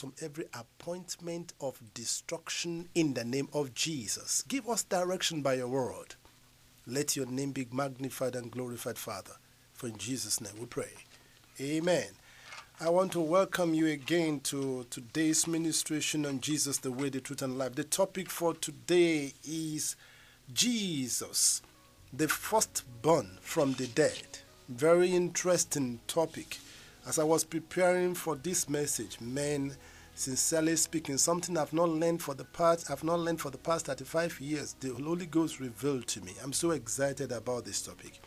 from every appointment of destruction in the name of Jesus. Give us direction by your word. Let your name be magnified and glorified, Father. For in Jesus' name we pray. Amen. I want to welcome you again to today's ministration on Jesus, the way, the truth, and life. The topic for today is Jesus, the firstborn from the dead. Very interesting topic. As I was preparing for this message, man, sincerely speaking, something I've not learned for the past I've not learned for the past 35 years, the Holy Ghost revealed to me. I'm so excited about this topic.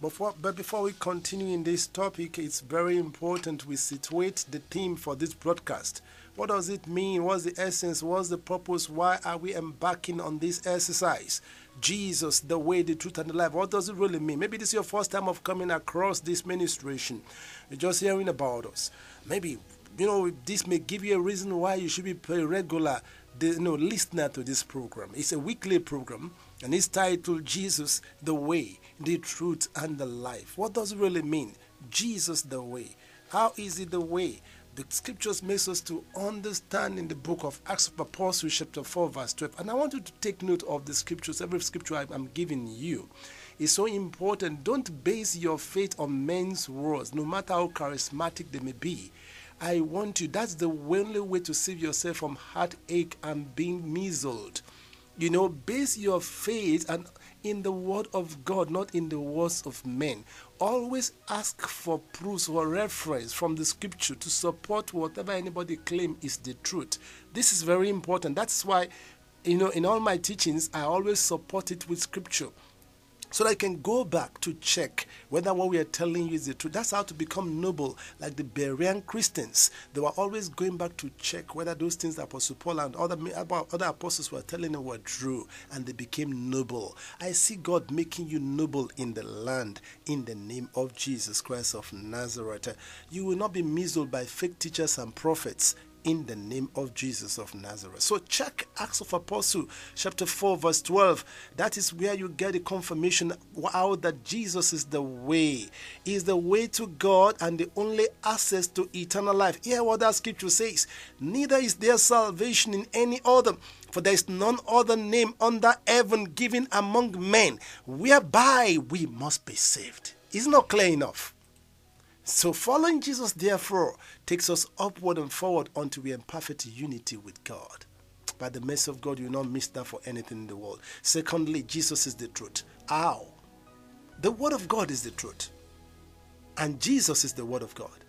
Before, but before we continue in this topic, it's very important we situate the theme for this broadcast. What does it mean? What's the essence? What's the purpose? Why are we embarking on this exercise? Jesus, the way, the truth, and the life. What does it really mean? Maybe this is your first time of coming across this ministration. You're just hearing about us. Maybe, you know, this may give you a reason why you should be a regular you know, listener to this program. It's a weekly program and it's titled Jesus, the way, the truth, and the life. What does it really mean? Jesus, the way. How is it the way? The scriptures makes us to understand in the book of Acts of Apostles, chapter 4, verse 12. And I want you to take note of the scriptures, every scripture I'm giving you is so important. Don't base your faith on men's words, no matter how charismatic they may be. I want you, that's the only way to save yourself from heartache and being measled. You know, base your faith and in the word of God, not in the words of men. Always ask for proofs or reference from the scripture to support whatever anybody claim is the truth. This is very important. That's why, you know, in all my teachings, I always support it with scripture so that I can go back to check whether what we are telling you is the truth. That's how to become noble, like the Berean Christians. They were always going back to check whether those things that Apostle Paul and other, other apostles were telling them were true, and they became noble. I see God making you noble in the land in the name of Jesus Christ of Nazareth. You will not be misled by fake teachers and prophets in the name of Jesus of Nazareth. So check Acts of Apostle chapter 4 verse 12. That is where you get a confirmation how that Jesus is the way. He is the way to God and the only access to eternal life. Hear what that scripture says. Neither is there salvation in any other. For there is none other name under heaven given among men whereby we must be saved. Is not clear enough. So following Jesus, therefore, takes us upward and forward until we are in perfect unity with God. By the mercy of God, you will not miss that for anything in the world. Secondly, Jesus is the truth. How? The Word of God is the truth. And Jesus is the Word of God.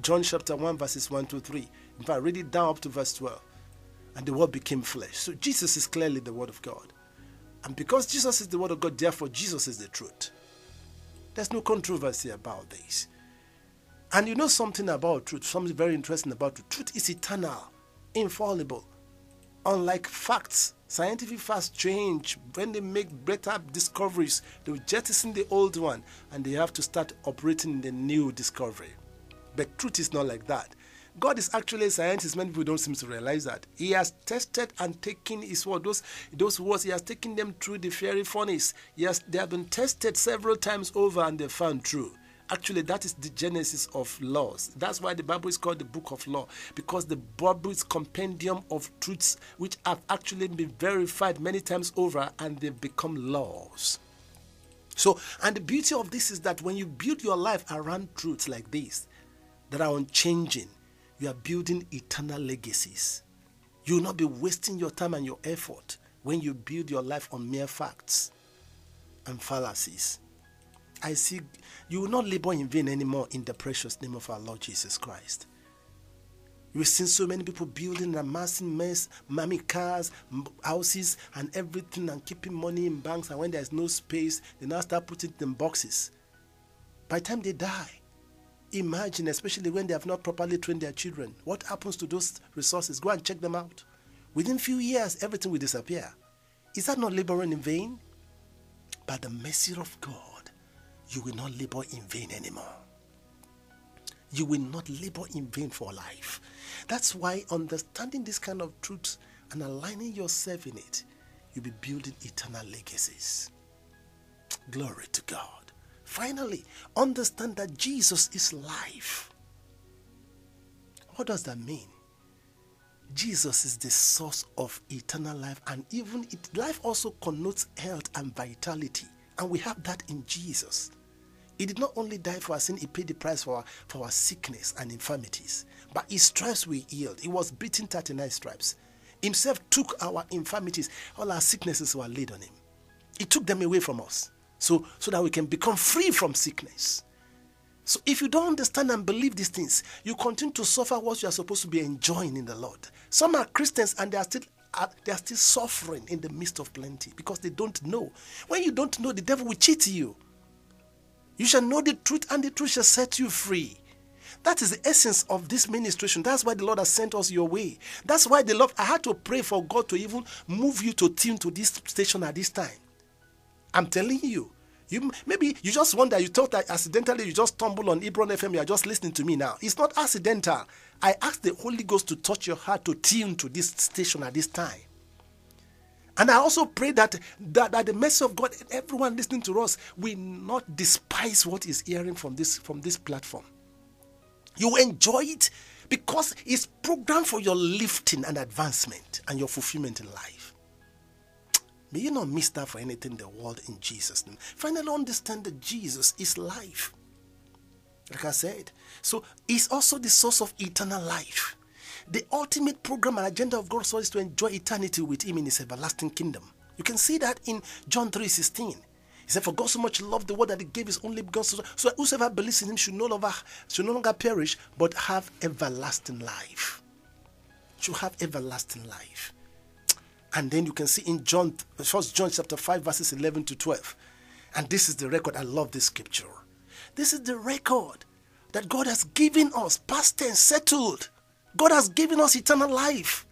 John chapter 1, verses 1 to 3. In fact, read it down up to verse 12. And the Word became flesh. So Jesus is clearly the Word of God. And because Jesus is the Word of God, therefore Jesus is the truth. There's no controversy about this. And you know something about truth, something very interesting about truth. Truth is eternal, infallible. Unlike facts, scientific facts change. When they make better discoveries, they will jettison the old one and they have to start operating the new discovery. But truth is not like that. God is actually a scientist. Many people don't seem to realize that. He has tested and taken his word. Those, those words, he has taken them through the fiery furnace. Yes, they have been tested several times over and they found true. Actually, that is the genesis of laws. That's why the Bible is called the book of law, because the Bible is compendium of truths which have actually been verified many times over and they've become laws. So, and the beauty of this is that when you build your life around truths like this that are unchanging, you are building eternal legacies. You will not be wasting your time and your effort when you build your life on mere facts and fallacies. I see you will not labor in vain anymore in the precious name of our Lord Jesus Christ. We've seen so many people building and amassing mess, mommy cars, houses, and everything, and keeping money in banks. And when there's no space, they now start putting it in boxes. By the time they die, imagine, especially when they have not properly trained their children, what happens to those resources? Go and check them out. Within few years, everything will disappear. Is that not laboring in vain? By the mercy of God, you will not labor in vain anymore. You will not labor in vain for life. That's why understanding this kind of truth and aligning yourself in it, you'll be building eternal legacies. Glory to God. Finally, understand that Jesus is life. What does that mean? Jesus is the source of eternal life, and even it, life also connotes health and vitality, and we have that in Jesus. He did not only die for our sin, He paid the price for our, for our sickness and infirmities. But His stripes we healed. He was beaten 39 stripes. Himself took our infirmities. All our sicknesses were laid on Him. He took them away from us so, so that we can become free from sickness. So if you don't understand and believe these things, you continue to suffer what you are supposed to be enjoying in the Lord. Some are Christians and they are still they are still suffering in the midst of plenty because they don't know. When you don't know, the devil will cheat you. You shall know the truth, and the truth shall set you free. That is the essence of this ministration. That's why the Lord has sent us your way. That's why the Lord, I had to pray for God to even move you to tune to this station at this time. I'm telling you. You maybe you just wonder, you thought that accidentally you just stumbled on Hebron FM, you are just listening to me now. It's not accidental. I asked the Holy Ghost to touch your heart to tune to this station at this time. And I also pray that, that, that the mercy of God, everyone listening to us, will not despise what is hearing from this, from this platform. You enjoy it because it's programmed for your lifting and advancement and your fulfillment in life. May you not miss that for anything in the world in Jesus' name. Finally, understand that Jesus is life. Like I said, so he's also the source of eternal life. The ultimate program and agenda of God is to enjoy eternity with Him in His everlasting kingdom. You can see that in John 3 16. He said, For God so much loved the world that He gave His only begotten Son, so that whosoever believes in Him should no longer should no longer perish, but have everlasting life. Should have everlasting life. And then you can see in John, First John chapter 5, verses 11 to 12. And this is the record. I love this scripture. This is the record that God has given us, past tense, settled. God has given us eternal life.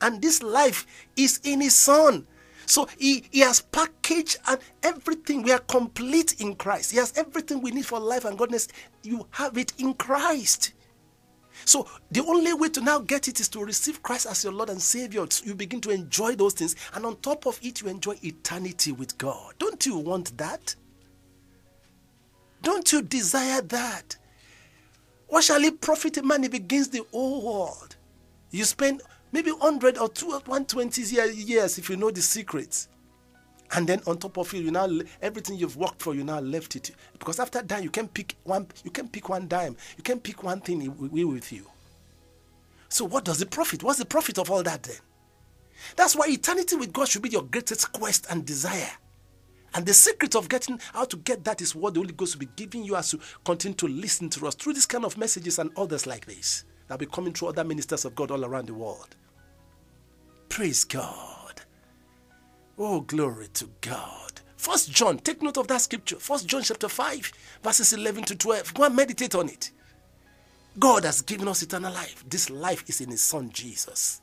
And this life is in His Son. So he, he has packaged and everything. We are complete in Christ. He has everything we need for life and godliness. You have it in Christ. So the only way to now get it is to receive Christ as your Lord and Savior. You begin to enjoy those things, and on top of it, you enjoy eternity with God. Don't you want that? Don't you desire that? What shall it profit a man if he gains the whole world? You spend maybe 100 or 120 years if you know the secrets. And then on top of it, you now everything you've worked for, you now left it. Because after that, you can pick one, you can pick one dime, you can pick one thing with you. So what does the profit? What's the profit of all that then? That's why eternity with God should be your greatest quest and desire. And the secret of getting how to get that is what the Holy Ghost will be giving you as you continue to listen to us through this kind of messages and others like this that will be coming through other ministers of God all around the world. Praise God. Oh, glory to God. First John, take note of that scripture. First John chapter 5, verses 11 to 12. Go and meditate on it. God has given us eternal life. This life is in His Son Jesus.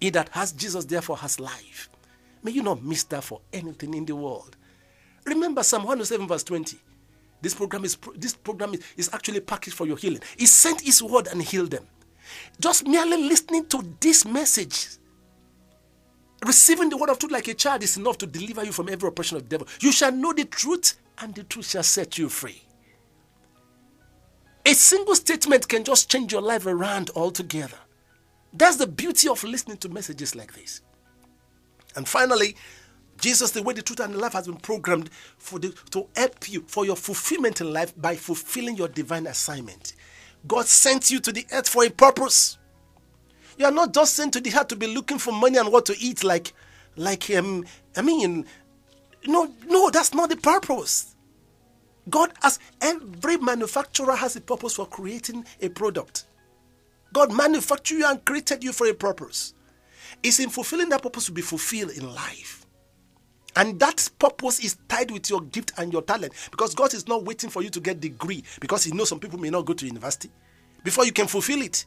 He that has Jesus, therefore, has life. May you not miss that for anything in the world. Remember Psalm 107, verse 20. This program is this program is, is actually packaged for your healing. He sent his word and healed them. Just merely listening to this message, receiving the word of truth like a child is enough to deliver you from every oppression of the devil. You shall know the truth, and the truth shall set you free. A single statement can just change your life around altogether. That's the beauty of listening to messages like this. And finally, Jesus, the way, the truth, and the life has been programmed for the, to help you for your fulfillment in life by fulfilling your divine assignment. God sent you to the earth for a purpose. You are not just sent to the earth to be looking for money and what to eat, like, like um, I mean, no, no, that's not the purpose. God has every manufacturer has a purpose for creating a product. God manufactured you and created you for a purpose. It's in fulfilling that purpose to be fulfilled in life. And that purpose is tied with your gift and your talent because God is not waiting for you to get degree because he knows some people may not go to university before you can fulfill it.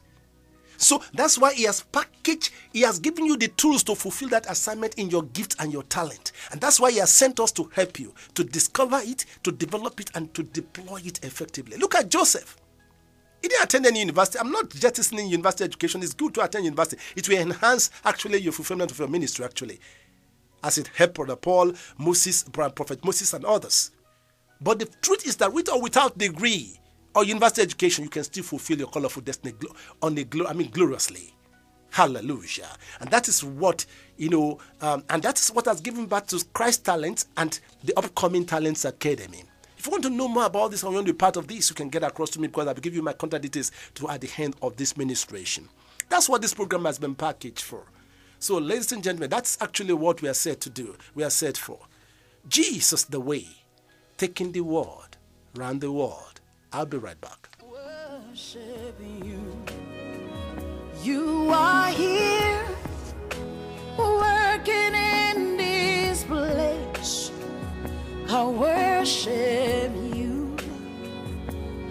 So that's why he has packaged, he has given you the tools to fulfill that assignment in your gift and your talent. And that's why he has sent us to help you to discover it, to develop it, and to deploy it effectively. Look at Joseph. He didn't attend any university. I'm not jettisoning university education. It's good to attend university. It will enhance actually your fulfillment of your ministry, actually as it helped Brother Paul, Moses, Prophet Moses, and others. But the truth is that with or without degree or university education, you can still fulfill your colorful destiny on the glow. I mean, gloriously. Hallelujah. And that is what, you know, um, and that is what has given birth to Christ Talents and the upcoming Talents Academy. If you want to know more about this and you want to be part of this, you can get across to me because I will give you my contact details to at the end of this ministration. That's what this program has been packaged for. So, ladies and gentlemen, that's actually what we are set to do. We are set for. Jesus the way, taking the word around the world. I'll be right back. You. you are here working in this place. I worship you.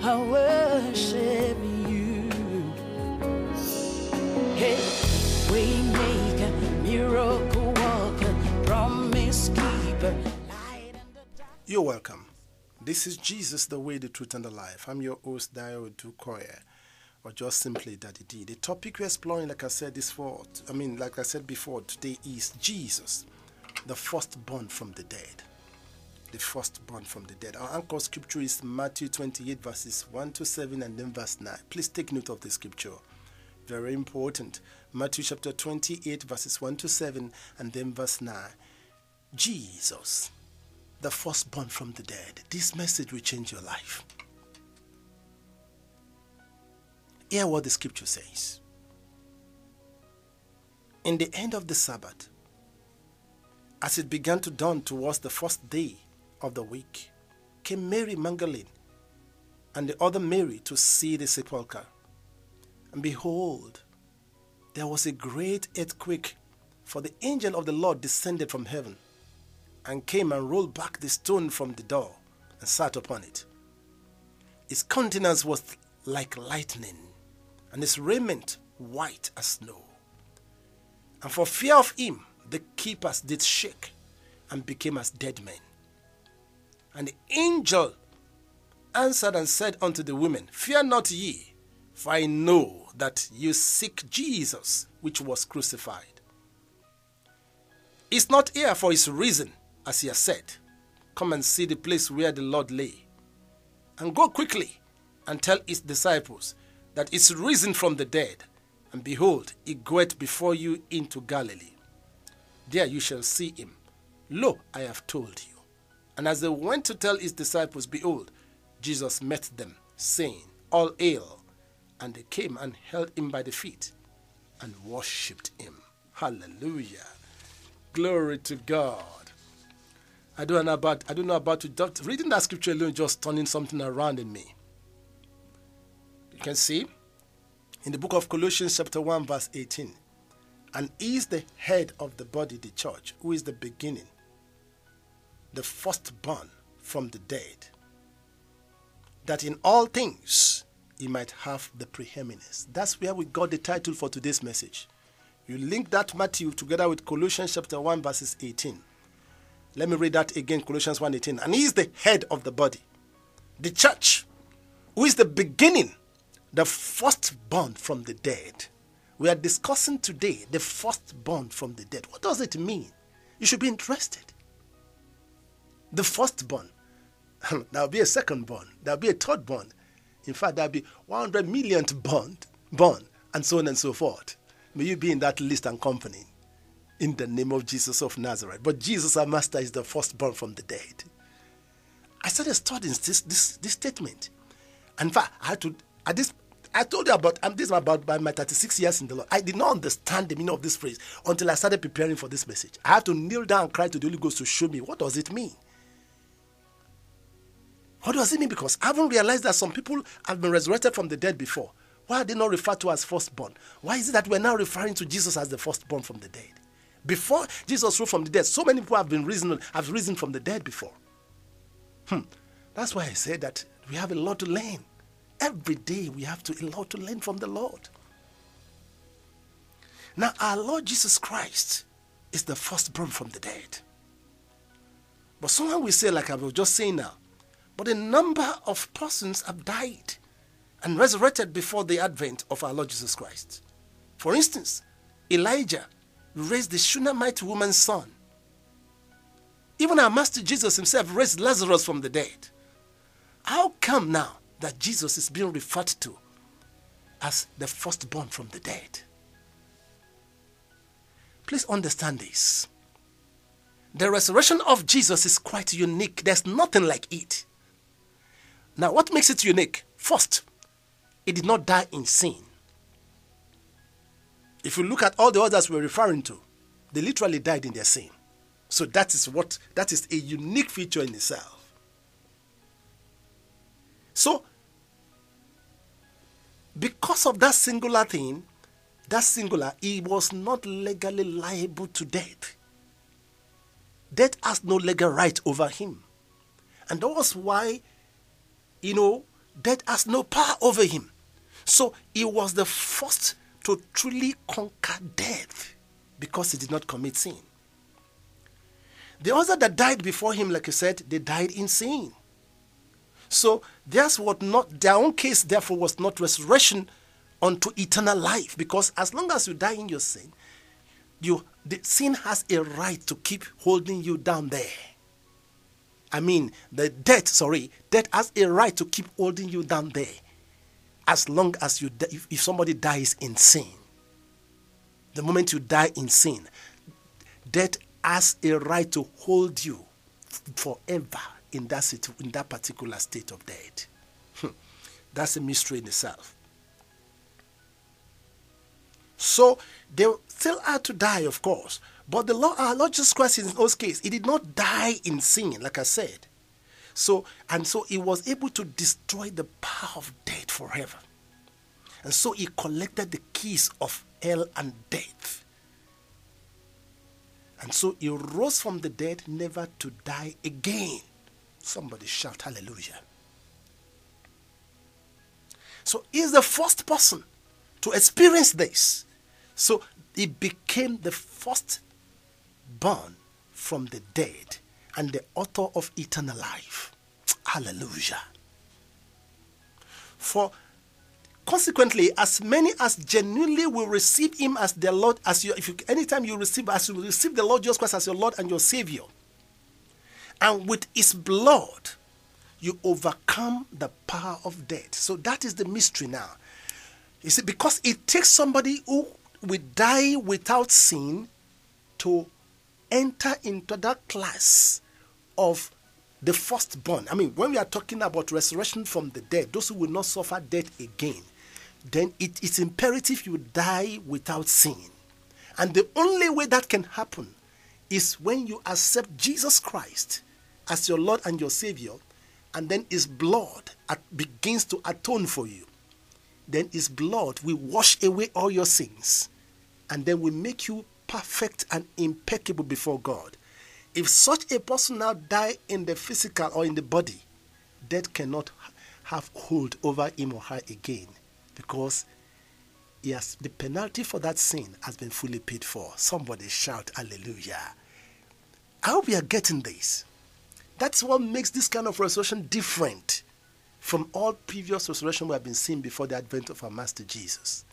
I worship you. You're welcome. This is Jesus, the way, the truth, and the life. I'm your host, Dayo Odukoya, or just simply Daddy D. The topic we're exploring, like I said, this for, I mean, like I said before, today is Jesus, the firstborn from the dead. The firstborn from the dead. Our anchor scripture is Matthew 28, verses 1 to 7, and then verse 9. Please take note of the scripture. Very important. Matthew chapter 28, verses 1 to 7, and then verse 9. Jesus the firstborn from the dead. This message will change your life. Hear what the scripture says. In the end of the Sabbath, as it began to dawn towards the first day of the week, came Mary Magdalene and the other Mary to see the sepulchre. And behold, there was a great earthquake, for the angel of the Lord descended from heaven and came and rolled back the stone from the door and sat upon it. His countenance was like lightning, and his raiment white as snow. And for fear of him, the keepers did shake and became as dead men. And the angel answered and said unto the women, Fear not ye, for I know that you seek Jesus, which was crucified. Is not here for his reason as he has said, Come and see the place where the Lord lay. And go quickly and tell his disciples that it's risen from the dead, and behold, he goeth before you into Galilee. There you shall see him. Lo, I have told you. And as they went to tell his disciples, behold, Jesus met them, saying, All hail. And they came and held him by the feet and worshipped him. Hallelujah. Glory to God. I don't know about I don't know about you. Just reading that scripture alone just turning something around in me. You can see in the book of Colossians chapter 1 verse 18. And he is the head of the body, the church, who is the beginning, the firstborn from the dead, that in all things he might have the preeminence. That's where we got the title for today's message. You link that Matthew together with Colossians chapter 1 verses 18. Let me read that again, Colossians 1:18. And he is the head of the body, the church, who is the beginning, the firstborn from the dead. We are discussing today the firstborn from the dead. What does it mean? You should be interested. The firstborn. there'll be a secondborn. There'll be a thirdborn. In fact, there'll be 100 millionth born, born, and so on and so forth. May you be in that list and company in the name of Jesus of Nazareth. But Jesus, our Master, is the firstborn from the dead. I started studying this, this, this statement. And in fact, I had to, at this, I told you about, I'm this about by my 36 years in the Lord. I did not understand the meaning of this phrase until I started preparing for this message. I had to kneel down and cry to the Holy Ghost to show me what does it mean. What does it mean? Because I haven't realized that some people have been resurrected from the dead before. Why are they not referred to as firstborn? Why is it that we're now referring to Jesus as the firstborn from the dead? Before Jesus rose from the dead, so many people have been risen, have risen from the dead before. Hmm. That's why I say that we have a lot to learn. Every day we have to, a lot to learn from the Lord. Now, our Lord Jesus Christ is the firstborn from the dead. But someone will say, like I was just saying now, but a number of persons have died and resurrected before the advent of our Lord Jesus Christ. For instance, Elijah raised the Shunammite woman's son. Even our Master Jesus himself raised Lazarus from the dead. How come now that Jesus is being referred to as the firstborn from the dead? Please understand this. The resurrection of Jesus is quite unique. There's nothing like it. Now, what makes it unique? First, it did not die in sin. If you look at all the others we're referring to, they literally died in their sin. So that is what that is a unique feature in itself. So because of that singular thing, that singular, he was not legally liable to death. Death has no legal right over him. And that was why, you know, death has no power over him. So he was the first to truly conquer death because he did not commit sin. The others that died before him, like I said, they died in sin. So theirs was not their own case, therefore, was not resurrection unto eternal life. Because as long as you die in your sin, you the sin has a right to keep holding you down there. I mean, the death, sorry, death has a right to keep holding you down there. As long as you, if, if somebody dies in sin, the moment you die in sin, death has a right to hold you forever in that, situ- in that particular state of death. Hmm. That's a mystery in itself. So they still had to die, of course. But the Lord, our Lord Jesus Christ, in those case, he did not die in sin, like I said. So and so he was able to destroy the power of death forever. And so he collected the keys of hell and death. And so he rose from the dead, never to die again. Somebody shout hallelujah. So he's the first person to experience this. So he became the first born from the dead and the author of eternal life. Hallelujah. For consequently, as many as genuinely will receive him as their Lord, as you if you anytime you receive as you receive the Lord Jesus Christ as your Lord and your Savior, and with his blood you overcome the power of death. So that is the mystery now. You see, because it takes somebody who will die without sin to enter into that class of the firstborn. I mean, when we are talking about resurrection from the dead, those who will not suffer death again, then it is imperative you die without sin. And the only way that can happen is when you accept Jesus Christ as your Lord and your Savior, and then His blood begins to atone for you. Then His blood will wash away all your sins, and then will make you perfect and impeccable before God. If such a person now die in the physical or in the body, death cannot have hold over him or her again because yes, the penalty for that sin has been fully paid for. Somebody shout hallelujah. Hope you are getting this. That's what makes this kind of resurrection different from all previous resurrection we have been seeing before the advent of our Master Jesus.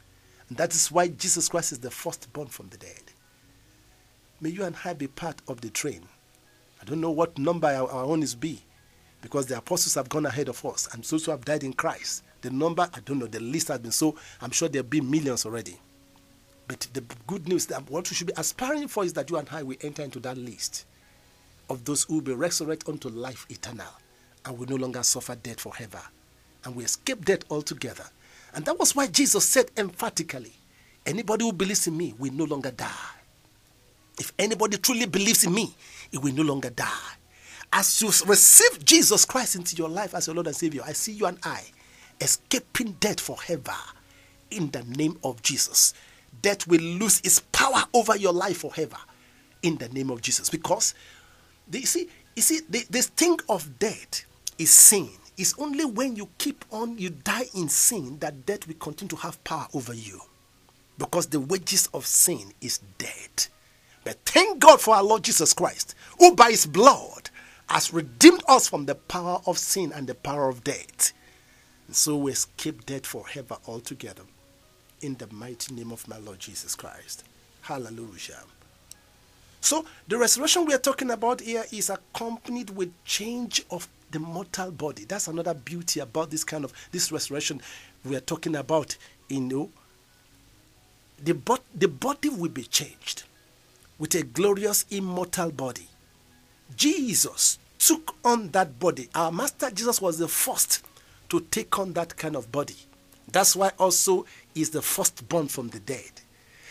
And that is why Jesus Christ is the firstborn from the dead. May you and I be part of the train. I don't know what number our, our own is be, because the apostles have gone ahead of us, and those who have died in Christ. The number, I don't know, the list has been so, I'm sure there'll be millions already. But the good news that what we should be aspiring for is that you and I will enter into that list of those who will be resurrected unto life eternal and will no longer suffer death forever. And we escape death altogether. And that was why Jesus said emphatically, anybody who believes in me will no longer die. If anybody truly believes in me, he will no longer die. As you receive Jesus Christ into your life as your Lord and Savior, I see you and I escaping death forever in the name of Jesus. Death will lose its power over your life forever in the name of Jesus. Because you see, you see, the, this thing of death is sin. It's only when you keep on, you die in sin, that death will continue to have power over you. Because the wages of sin is death. But thank God for our Lord Jesus Christ, who by his blood has redeemed us from the power of sin and the power of death. And so we escape death forever altogether. In the mighty name of my Lord Jesus Christ. Hallelujah. So the resurrection we are talking about here is accompanied with change of the mortal body. That's another beauty about this kind of this resurrection we are talking about. You know, the, bo- the body will be changed. With a glorious immortal body. Jesus took on that body. Our Master Jesus was the first to take on that kind of body. That's why also is the firstborn from the dead.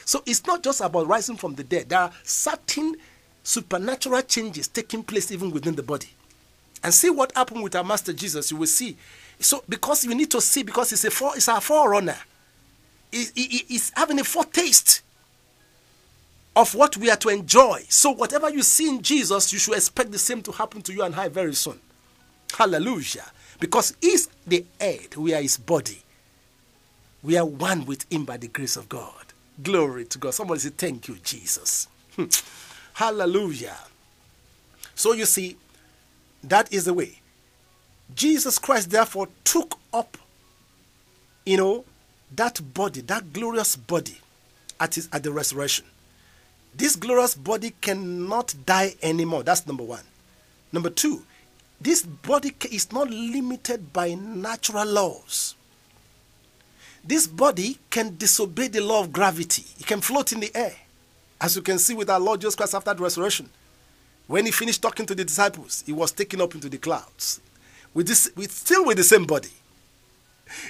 So it's not just about rising from the dead. There are certain supernatural changes taking place even within the body. And see what happened with our Master Jesus. You will see. So because you need to see, because it's a for, it's our forerunner. He, he, he's having a foretaste of what we are to enjoy. So whatever you see in Jesus, you should expect the same to happen to you and I very soon. Hallelujah. Because he's the head, we are his body. We are one with him by the grace of God. Glory to God. Somebody say, Thank you, Jesus. Hmm. Hallelujah. So you see, that is the way. Jesus Christ, therefore, took up, you know, that body, that glorious body at, his, at the resurrection. This glorious body cannot die anymore. That's number one. Number two, this body is not limited by natural laws. This body can disobey the law of gravity, it can float in the air. As you can see with our Lord Jesus Christ after the resurrection. When he finished talking to the disciples, he was taken up into the clouds. With this, with, still with the same body.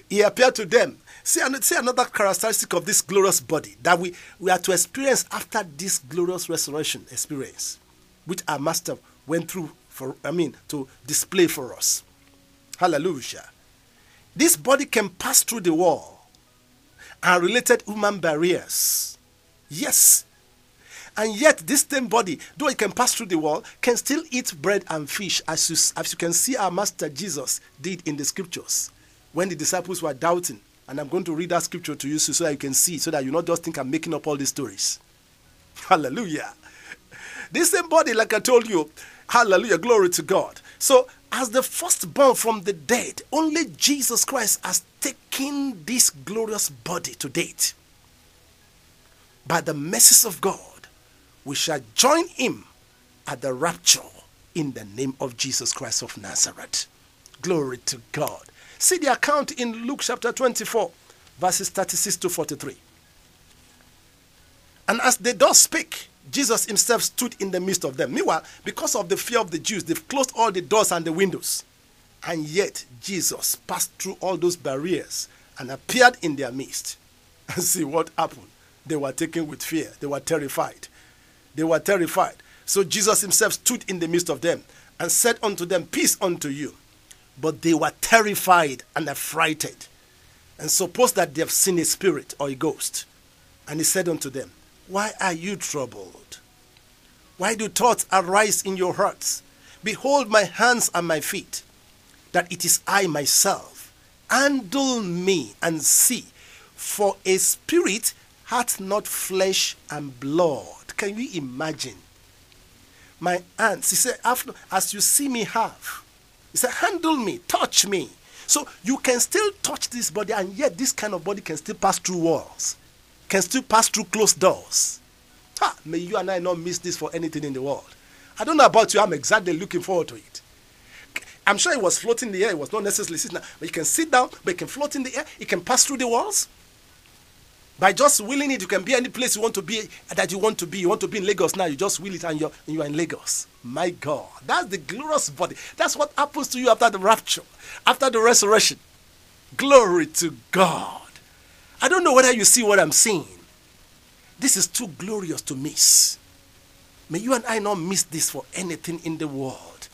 He appeared to them. See, see another characteristic of this glorious body that we, we are to experience after this glorious resurrection experience, which our master went through for I mean to display for us. Hallelujah. This body can pass through the wall and related human barriers. Yes. And yet, this same body, though it can pass through the wall, can still eat bread and fish, as you, as you can see our Master Jesus did in the scriptures when the disciples were doubting. And I'm going to read that scripture to you so that you can see, so that you not just think I'm making up all these stories. Hallelujah. This same body, like I told you, hallelujah, glory to God. So, as the firstborn from the dead, only Jesus Christ has taken this glorious body to date. By the mercies of God, we shall join him at the rapture in the name of Jesus Christ of Nazareth. Glory to God. See the account in Luke chapter 24, verses 36 to 43. And as they does speak, Jesus himself stood in the midst of them. Meanwhile, because of the fear of the Jews, they've closed all the doors and the windows. And yet, Jesus passed through all those barriers and appeared in their midst. And see what happened. They were taken with fear, they were terrified. They were terrified. So Jesus himself stood in the midst of them and said unto them, Peace unto you. But they were terrified and affrighted, and suppose that they have seen a spirit or a ghost. And he said unto them, Why are you troubled? Why do thoughts arise in your hearts? Behold my hands and my feet, that it is I myself. Handle me and see, for a spirit hath not flesh and blood. Can you imagine? My hands, he said, after, as you see me have, he said, handle me, touch me. So you can still touch this body, and yet this kind of body can still pass through walls, can still pass through closed doors. Ha, may you and I not miss this for anything in the world. I don't know about you, I'm exactly looking forward to it. I'm sure it was floating in the air, it was not necessarily sitting down, but you can sit down, but it can float in the air, it can pass through the walls. By just willing it, you can be any place you want to be that you want to be. You want to be in Lagos now, you just will it and you're, and you're in Lagos. My God, that's the glorious body. That's what happens to you after the rapture, after the resurrection. Glory to God. I don't know whether you see what I'm seeing. This is too glorious to miss. May you and I not miss this for anything in the world.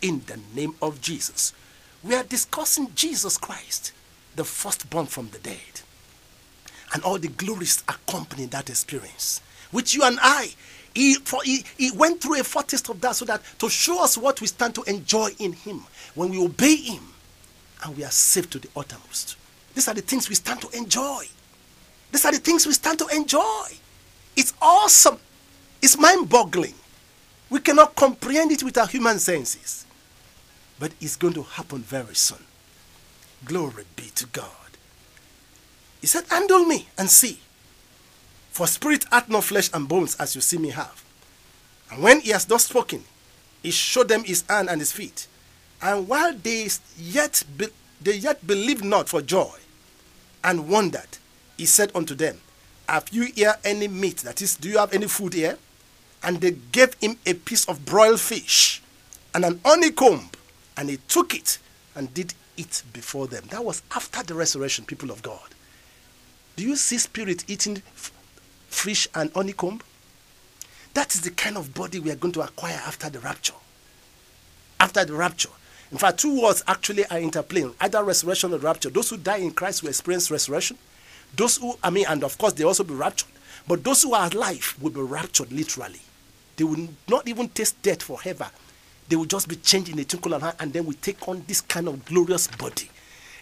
In the name of Jesus. We are discussing Jesus Christ, the firstborn from the dead and all the glories accompanying that experience, which you and I, he, for, he, he went through a foretaste of that so that to show us what we stand to enjoy in Him when we obey Him and we are saved to the uttermost. These are the things we stand to enjoy. These are the things we stand to enjoy. It's awesome. It's mind boggling. We cannot comprehend it with our human senses. But it's going to happen very soon. Glory be to God. He said, Handle me and see. For spirit hath no flesh and bones as you see me have. And when he has thus spoken, he showed them his hand and his feet. And while they yet be, they yet believed not for joy, and wondered, he said unto them, Have you here any meat? That is, do you have any food here? and they gave him a piece of broiled fish and an honeycomb, and he took it and did it before them. That was after the resurrection, people of God. Do you see spirit eating fish and honeycomb? That is the kind of body we are going to acquire after the rapture. After the rapture. In fact, two words actually are interplaying either resurrection or rapture. Those who die in Christ will experience resurrection. Those who, I mean, and of course, they also be raptured. But those who are alive will be raptured literally. They will not even taste death forever. They will just be changed in a twinkle of an eye and then we take on this kind of glorious body.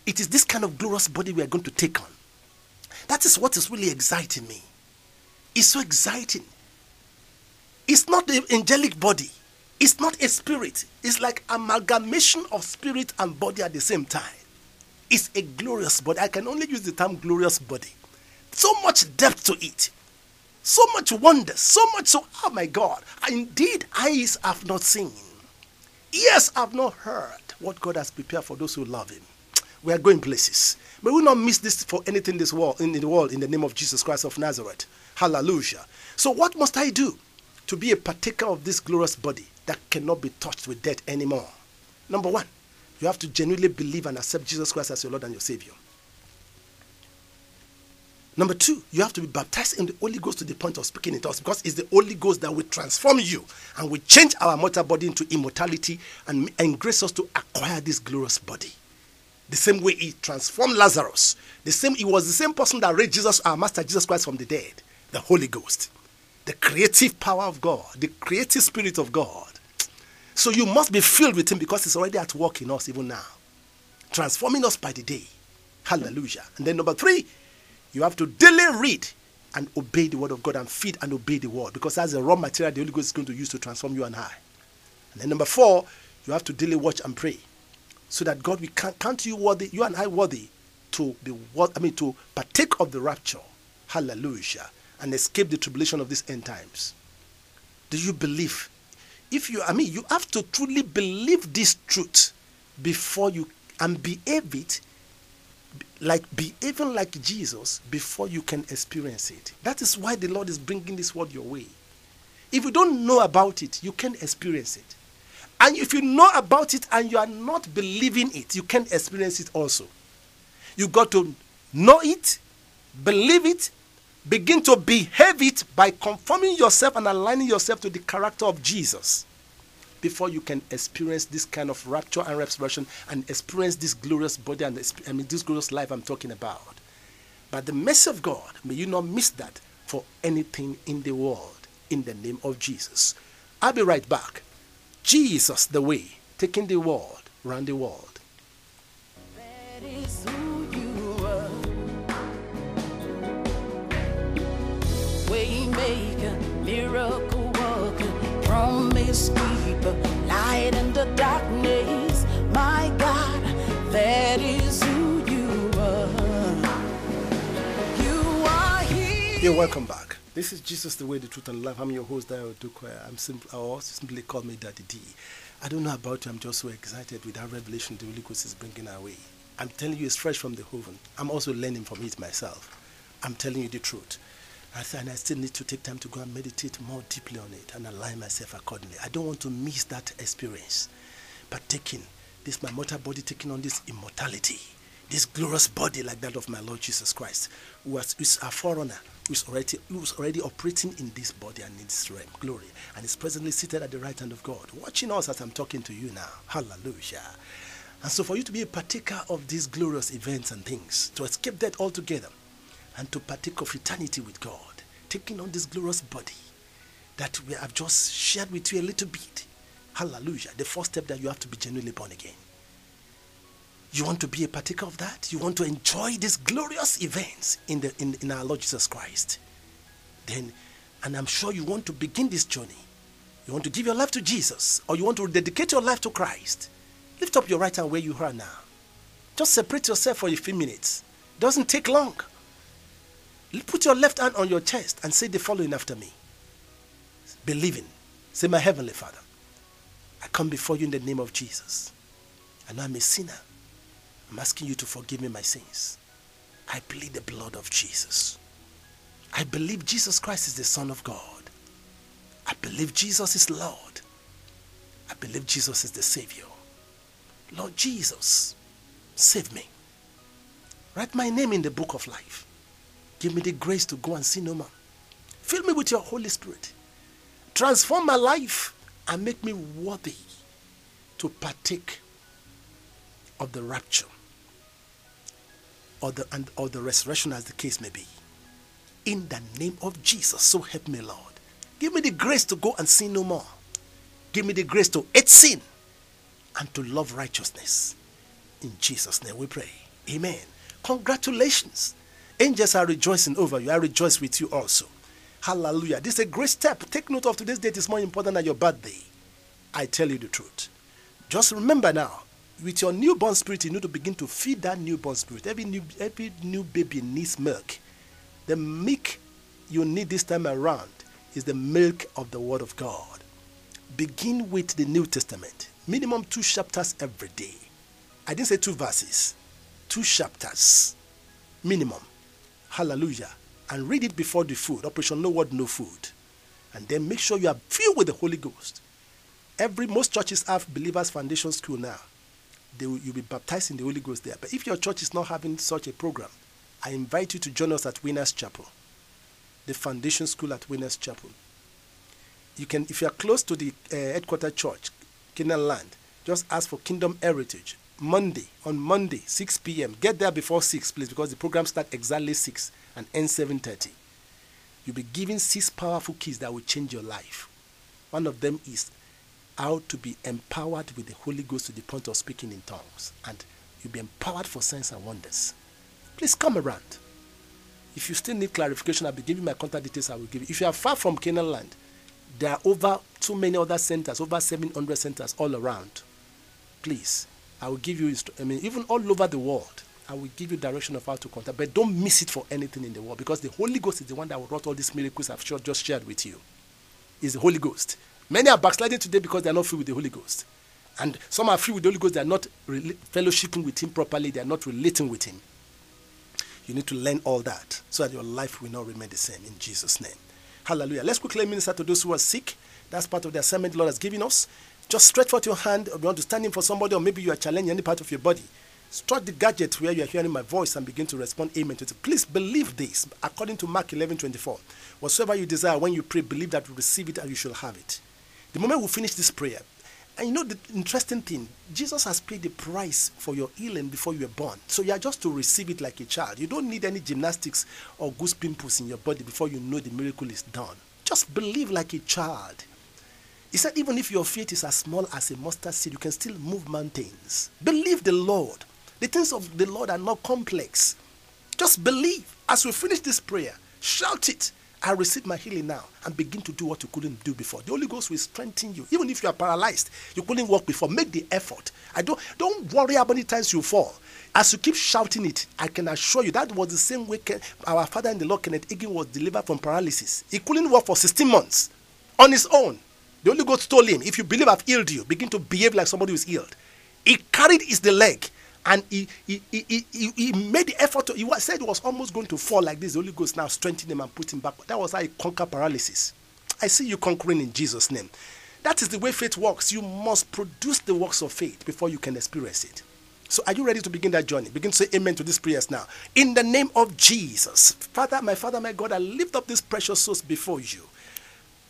It is this kind of glorious body we are going to take on. That is what is really exciting me. It's so exciting. It's not the angelic body. It's not a spirit. It's like amalgamation of spirit and body at the same time. It's a glorious body. I can only use the term glorious body. So much depth to it. So much wonder. So much so, oh my God. Indeed, eyes have not seen. Ears have not heard what God has prepared for those who love Him. We are going places. May we not miss this for anything in this world, in the world, in the name of Jesus Christ of Nazareth. Hallelujah. So, what must I do to be a partaker of this glorious body that cannot be touched with death anymore? Number one, you have to genuinely believe and accept Jesus Christ as your Lord and your Savior. Number two, you have to be baptized in the Holy Ghost to the point of speaking in tongues because it's the Holy Ghost that will transform you and will change our mortal body into immortality and, and grace us to acquire this glorious body. The same way he transformed Lazarus, the same he was the same person that raised Jesus, our Master Jesus Christ from the dead, the Holy Ghost, the creative power of God, the creative spirit of God. So you must be filled with him because he's already at work in us even now, transforming us by the day. Hallelujah. And then number three, you have to daily read and obey the word of God and feed and obey the word because that's the raw material the Holy Ghost is going to use to transform you and I. And then number four, you have to daily watch and pray so that God will count, you worthy, you and I worthy to be what I mean to partake of the rapture. Hallelujah. And escape the tribulation of these end times. Do you believe? If you I mean you have to truly believe this truth before you and behave it like behaving like Jesus before you can experience it. That is why the Lord is bringing this word your way. If you don't know about it, you can't experience it. And if you know about it and you are not believing it, you can't experience it also. You got to know it, believe it, begin to behave it by conforming yourself and aligning yourself to the character of Jesus before you can experience this kind of rapture and resurrection and experience this glorious body and I mean this glorious life I'm talking about. But the mercy of God, may you not miss that for anything in the world in the name of Jesus. I'll be right back. Jesus the way, taking the world around the world. That is who you are. Waymaker, miracle worker, promise keeper, light in the darkness. My God, that is who you are. You are here. You're welcome back. This is Jesus the way, the truth, and life. I'm your host, Dayo. I'm. I also simply call me Daddy D. I don't know about you. I'm just so excited with that revelation the Holy Ghost is bringing our way. I'm telling you, it's fresh from the oven. I'm also learning from it myself. I'm telling you the truth. And I still need to take time to go and meditate more deeply on it and align myself accordingly. I don't want to miss that experience. But taking this, my mortal body, taking on this immortality, this glorious body like that of my Lord Jesus Christ, who who's a forerunner, who's already, who's already operating in this body and in this realm, glory, and is presently seated at the right hand of God, watching us as I'm talking to you now. Hallelujah. And so, for you to be a partaker of these glorious events and things, to escape death altogether, and to partake of eternity with God, taking on this glorious body that we have just shared with you a little bit. Hallelujah. The first step that you have to be genuinely born again. You want to be a partaker of that? You want to enjoy these glorious events in, the, in, in our Lord Jesus Christ? Then, and I'm sure you want to begin this journey. You want to give your life to Jesus, or you want to dedicate your life to Christ. Lift up your right hand where you are now. Just separate yourself for a few minutes. Doesn't take long. Put your left hand on your chest and say the following after me. Believing. Say, My Heavenly Father, I come before you in the name of Jesus. I know I'm a sinner. I'm asking you to forgive me my sins. I plead the blood of Jesus. I believe Jesus Christ is the Son of God. I believe Jesus is Lord. I believe Jesus is the Savior. Lord Jesus, save me. Write my name in the book of life. Give me the grace to go and see no more. Fill me with your Holy Spirit. Transform my life and make me worthy to partake of the rapture or the, and, or the resurrection as the case may be. In the name of Jesus, so help me, Lord. Give me the grace to go and sin no more. Give me the grace to hate sin and to love righteousness. In Jesus' name we pray. Amen. Congratulations. Angels are rejoicing over you. I rejoice with you also. Hallelujah. This is a great step. Take note of today's date is more important than your birthday. I tell you the truth. Just remember now, with your newborn spirit, you need to begin to feed that newborn spirit. Every new, every new baby needs milk. The milk you need this time around is the milk of the Word of God. Begin with the New Testament, minimum two chapters every day. I didn't say two verses, two chapters, minimum. Hallelujah. And read it before the food. Operation No Word, No Food. And then make sure you are filled with the Holy Ghost. Every most churches have believers foundation school now. They will, you'll be baptized in the Holy Ghost there. But if your church is not having such a program, I invite you to join us at Winners Chapel, the foundation school at Winners Chapel. You can, if you are close to the uh, headquarter church, Canaan Land, just ask for Kingdom Heritage. Monday, on Monday, 6 p.m. Get there before 6, please, because the program starts exactly 6 and ends 7.30. You'll be given six powerful keys that will change your life. One of them is how to be empowered with the Holy Ghost to the point of speaking in tongues. And you'll be empowered for signs and wonders. Please come around. If you still need clarification, I'll be giving my contact details. I will give you. If you are far from Canaan land, there are over too many other centers, over 700 centers all around. Please, I will give you, I mean, even all over the world, I will give you direction of how to contact. But don't miss it for anything in the world because the Holy Ghost is the one that will wrought all these miracles I've just shared with you. Is the Holy Ghost. Many are backsliding today because they are not filled with the Holy Ghost. And some are filled with the Holy Ghost, they are not rela- fellowshipping with Him properly, they are not relating with Him. You need to learn all that so that your life will not remain the same in Jesus' name. Hallelujah. Let's quickly minister to those who are sick. That's part of the assignment the Lord has given us. Just stretch out your hand. You want to stand in for somebody, or maybe you are challenging any part of your body. Strike the gadget where you are hearing my voice and begin to respond amen to it. Please believe this according to Mark 11 24. Whatsoever you desire when you pray, believe that you receive it and you shall have it. The moment we finish this prayer, and you know the interesting thing, Jesus has paid the price for your healing before you were born. So you are just to receive it like a child. You don't need any gymnastics or goose pimples in your body before you know the miracle is done. Just believe like a child. He said, even if your faith is as small as a mustard seed, you can still move mountains. Believe the Lord. The things of the Lord are not complex. Just believe. As we finish this prayer, shout it. I receive my healing now and begin to do what you couldn't do before. The Holy Ghost will strengthen you. Even if you are paralyzed, you couldn't walk before. Make the effort. I don't don't worry how many times you fall. As you keep shouting it, I can assure you that was the same way Ken- our father in the Lord Kenneth Hagin was delivered from paralysis. He couldn't walk for 16 months on his own. The Holy Ghost told him, If you believe I've healed you, begin to behave like somebody who's healed. He carried his the leg and he, he, he, he, he- made the effort. To, he was, said he was almost going to fall like this. The Holy Ghost now strengthened him and put him back. That was how he conquered paralysis. I see you conquering in Jesus' name. That is the way faith works. You must produce the works of faith before you can experience it. So, are you ready to begin that journey? Begin to say amen to these prayers now. In the name of Jesus, Father, my Father, my God, I lift up these precious souls before you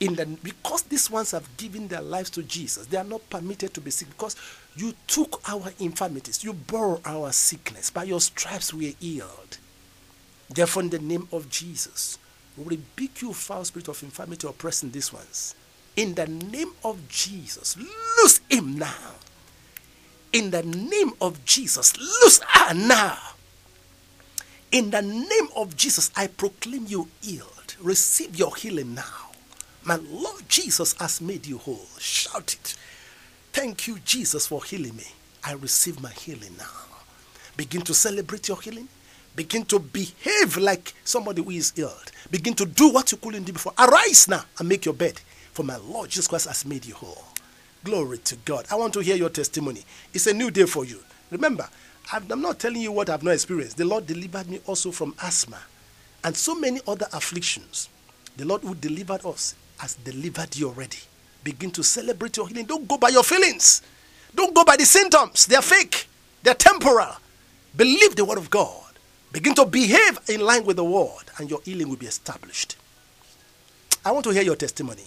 in the because these ones have given their lives to Jesus, they are not permitted to be sick because you took our infirmities, you bore our sickness. By your stripes we are healed. Therefore, in the name of Jesus, we rebuke you, foul spirit of infirmity oppressing these ones. In the name of Jesus, loose him now. In the name of Jesus, loose her now. In the name of Jesus, I proclaim you healed. Receive your healing now. My Lord Jesus has made you whole. Shout it. Thank you, Jesus, for healing me. I receive my healing now. Begin to celebrate your healing. Begin to behave like somebody who is healed. Begin to do what you couldn't do before. Arise now and make your bed. For my Lord Jesus Christ has made you whole. Glory to God. I want to hear your testimony. It's a new day for you. Remember, I'm not telling you what I've not experienced. The Lord delivered me also from asthma and so many other afflictions. The Lord who delivered us has delivered you already. Begin to celebrate your healing. Don't go by your feelings. Don't go by the symptoms. They are fake, they are temporal. Believe the word of God. Begin to behave in line with the word, and your healing will be established. I want to hear your testimony.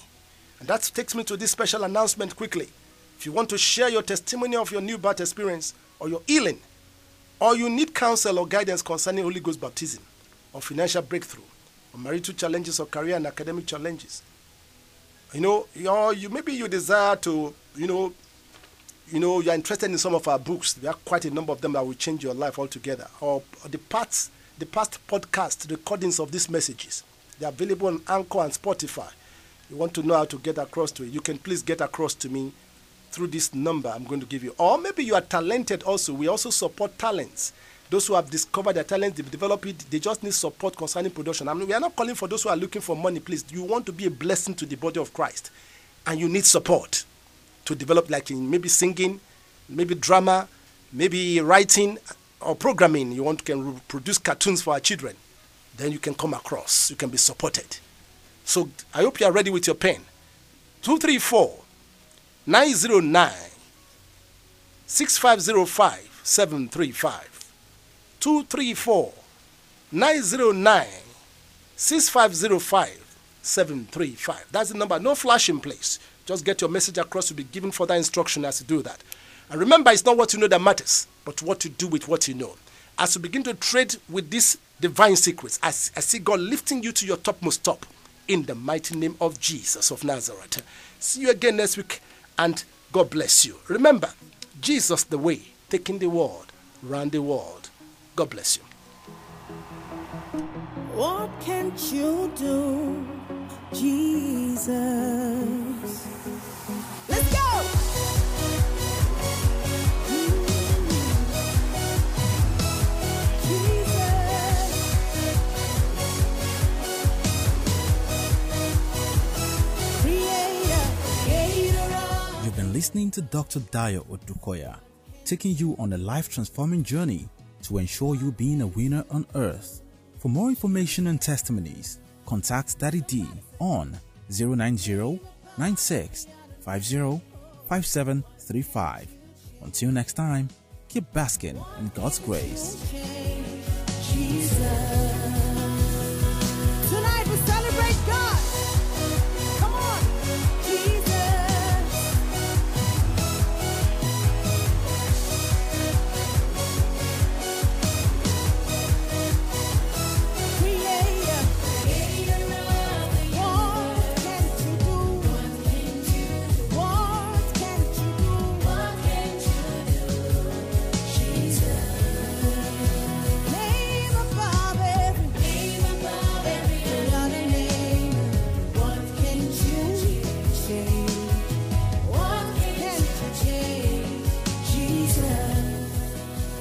And that takes me to this special announcement quickly. If you want to share your testimony of your new birth experience or your healing, or you need counsel or guidance concerning Holy Ghost baptism, or financial breakthrough, or marital challenges, or career and academic challenges, you know, or you maybe you desire to, you know, you know, you are interested in some of our books. There are quite a number of them that will change your life altogether. Or, or the parts, the past podcast recordings of these messages. They're available on Anchor and Spotify. You want to know how to get across to it, you can please get across to me through this number I'm going to give you. Or maybe you are talented also. We also support talents. Those who have discovered their talent, they've developed it, they just need support concerning production. I mean, we are not calling for those who are looking for money, please. You want to be a blessing to the body of Christ, and you need support to develop, like in maybe singing, maybe drama, maybe writing or programming. You want to can produce cartoons for our children, then you can come across. You can be supported. So I hope you are ready with your pen. 234 909 6505 735. 234 909 6505 735. That's the number. No flash in place. Just get your message across to be given further instruction as to do that. And remember, it's not what you know that matters, but what you do with what you know. As you begin to trade with these divine secrets, I, I see God lifting you to your topmost top in the mighty name of Jesus of Nazareth. See you again next week, and God bless you. Remember, Jesus the way, taking the world round the world. God bless you. What can't you do, Jesus? Let's go! Jesus. Creator, creator of You've been listening to Dr. Dayo Odukoya, taking you on a life transforming journey to ensure you being a winner on earth. For more information and testimonies, contact Daddy D on 090 96 50 5735. Until next time, keep basking in God's grace. Jesus.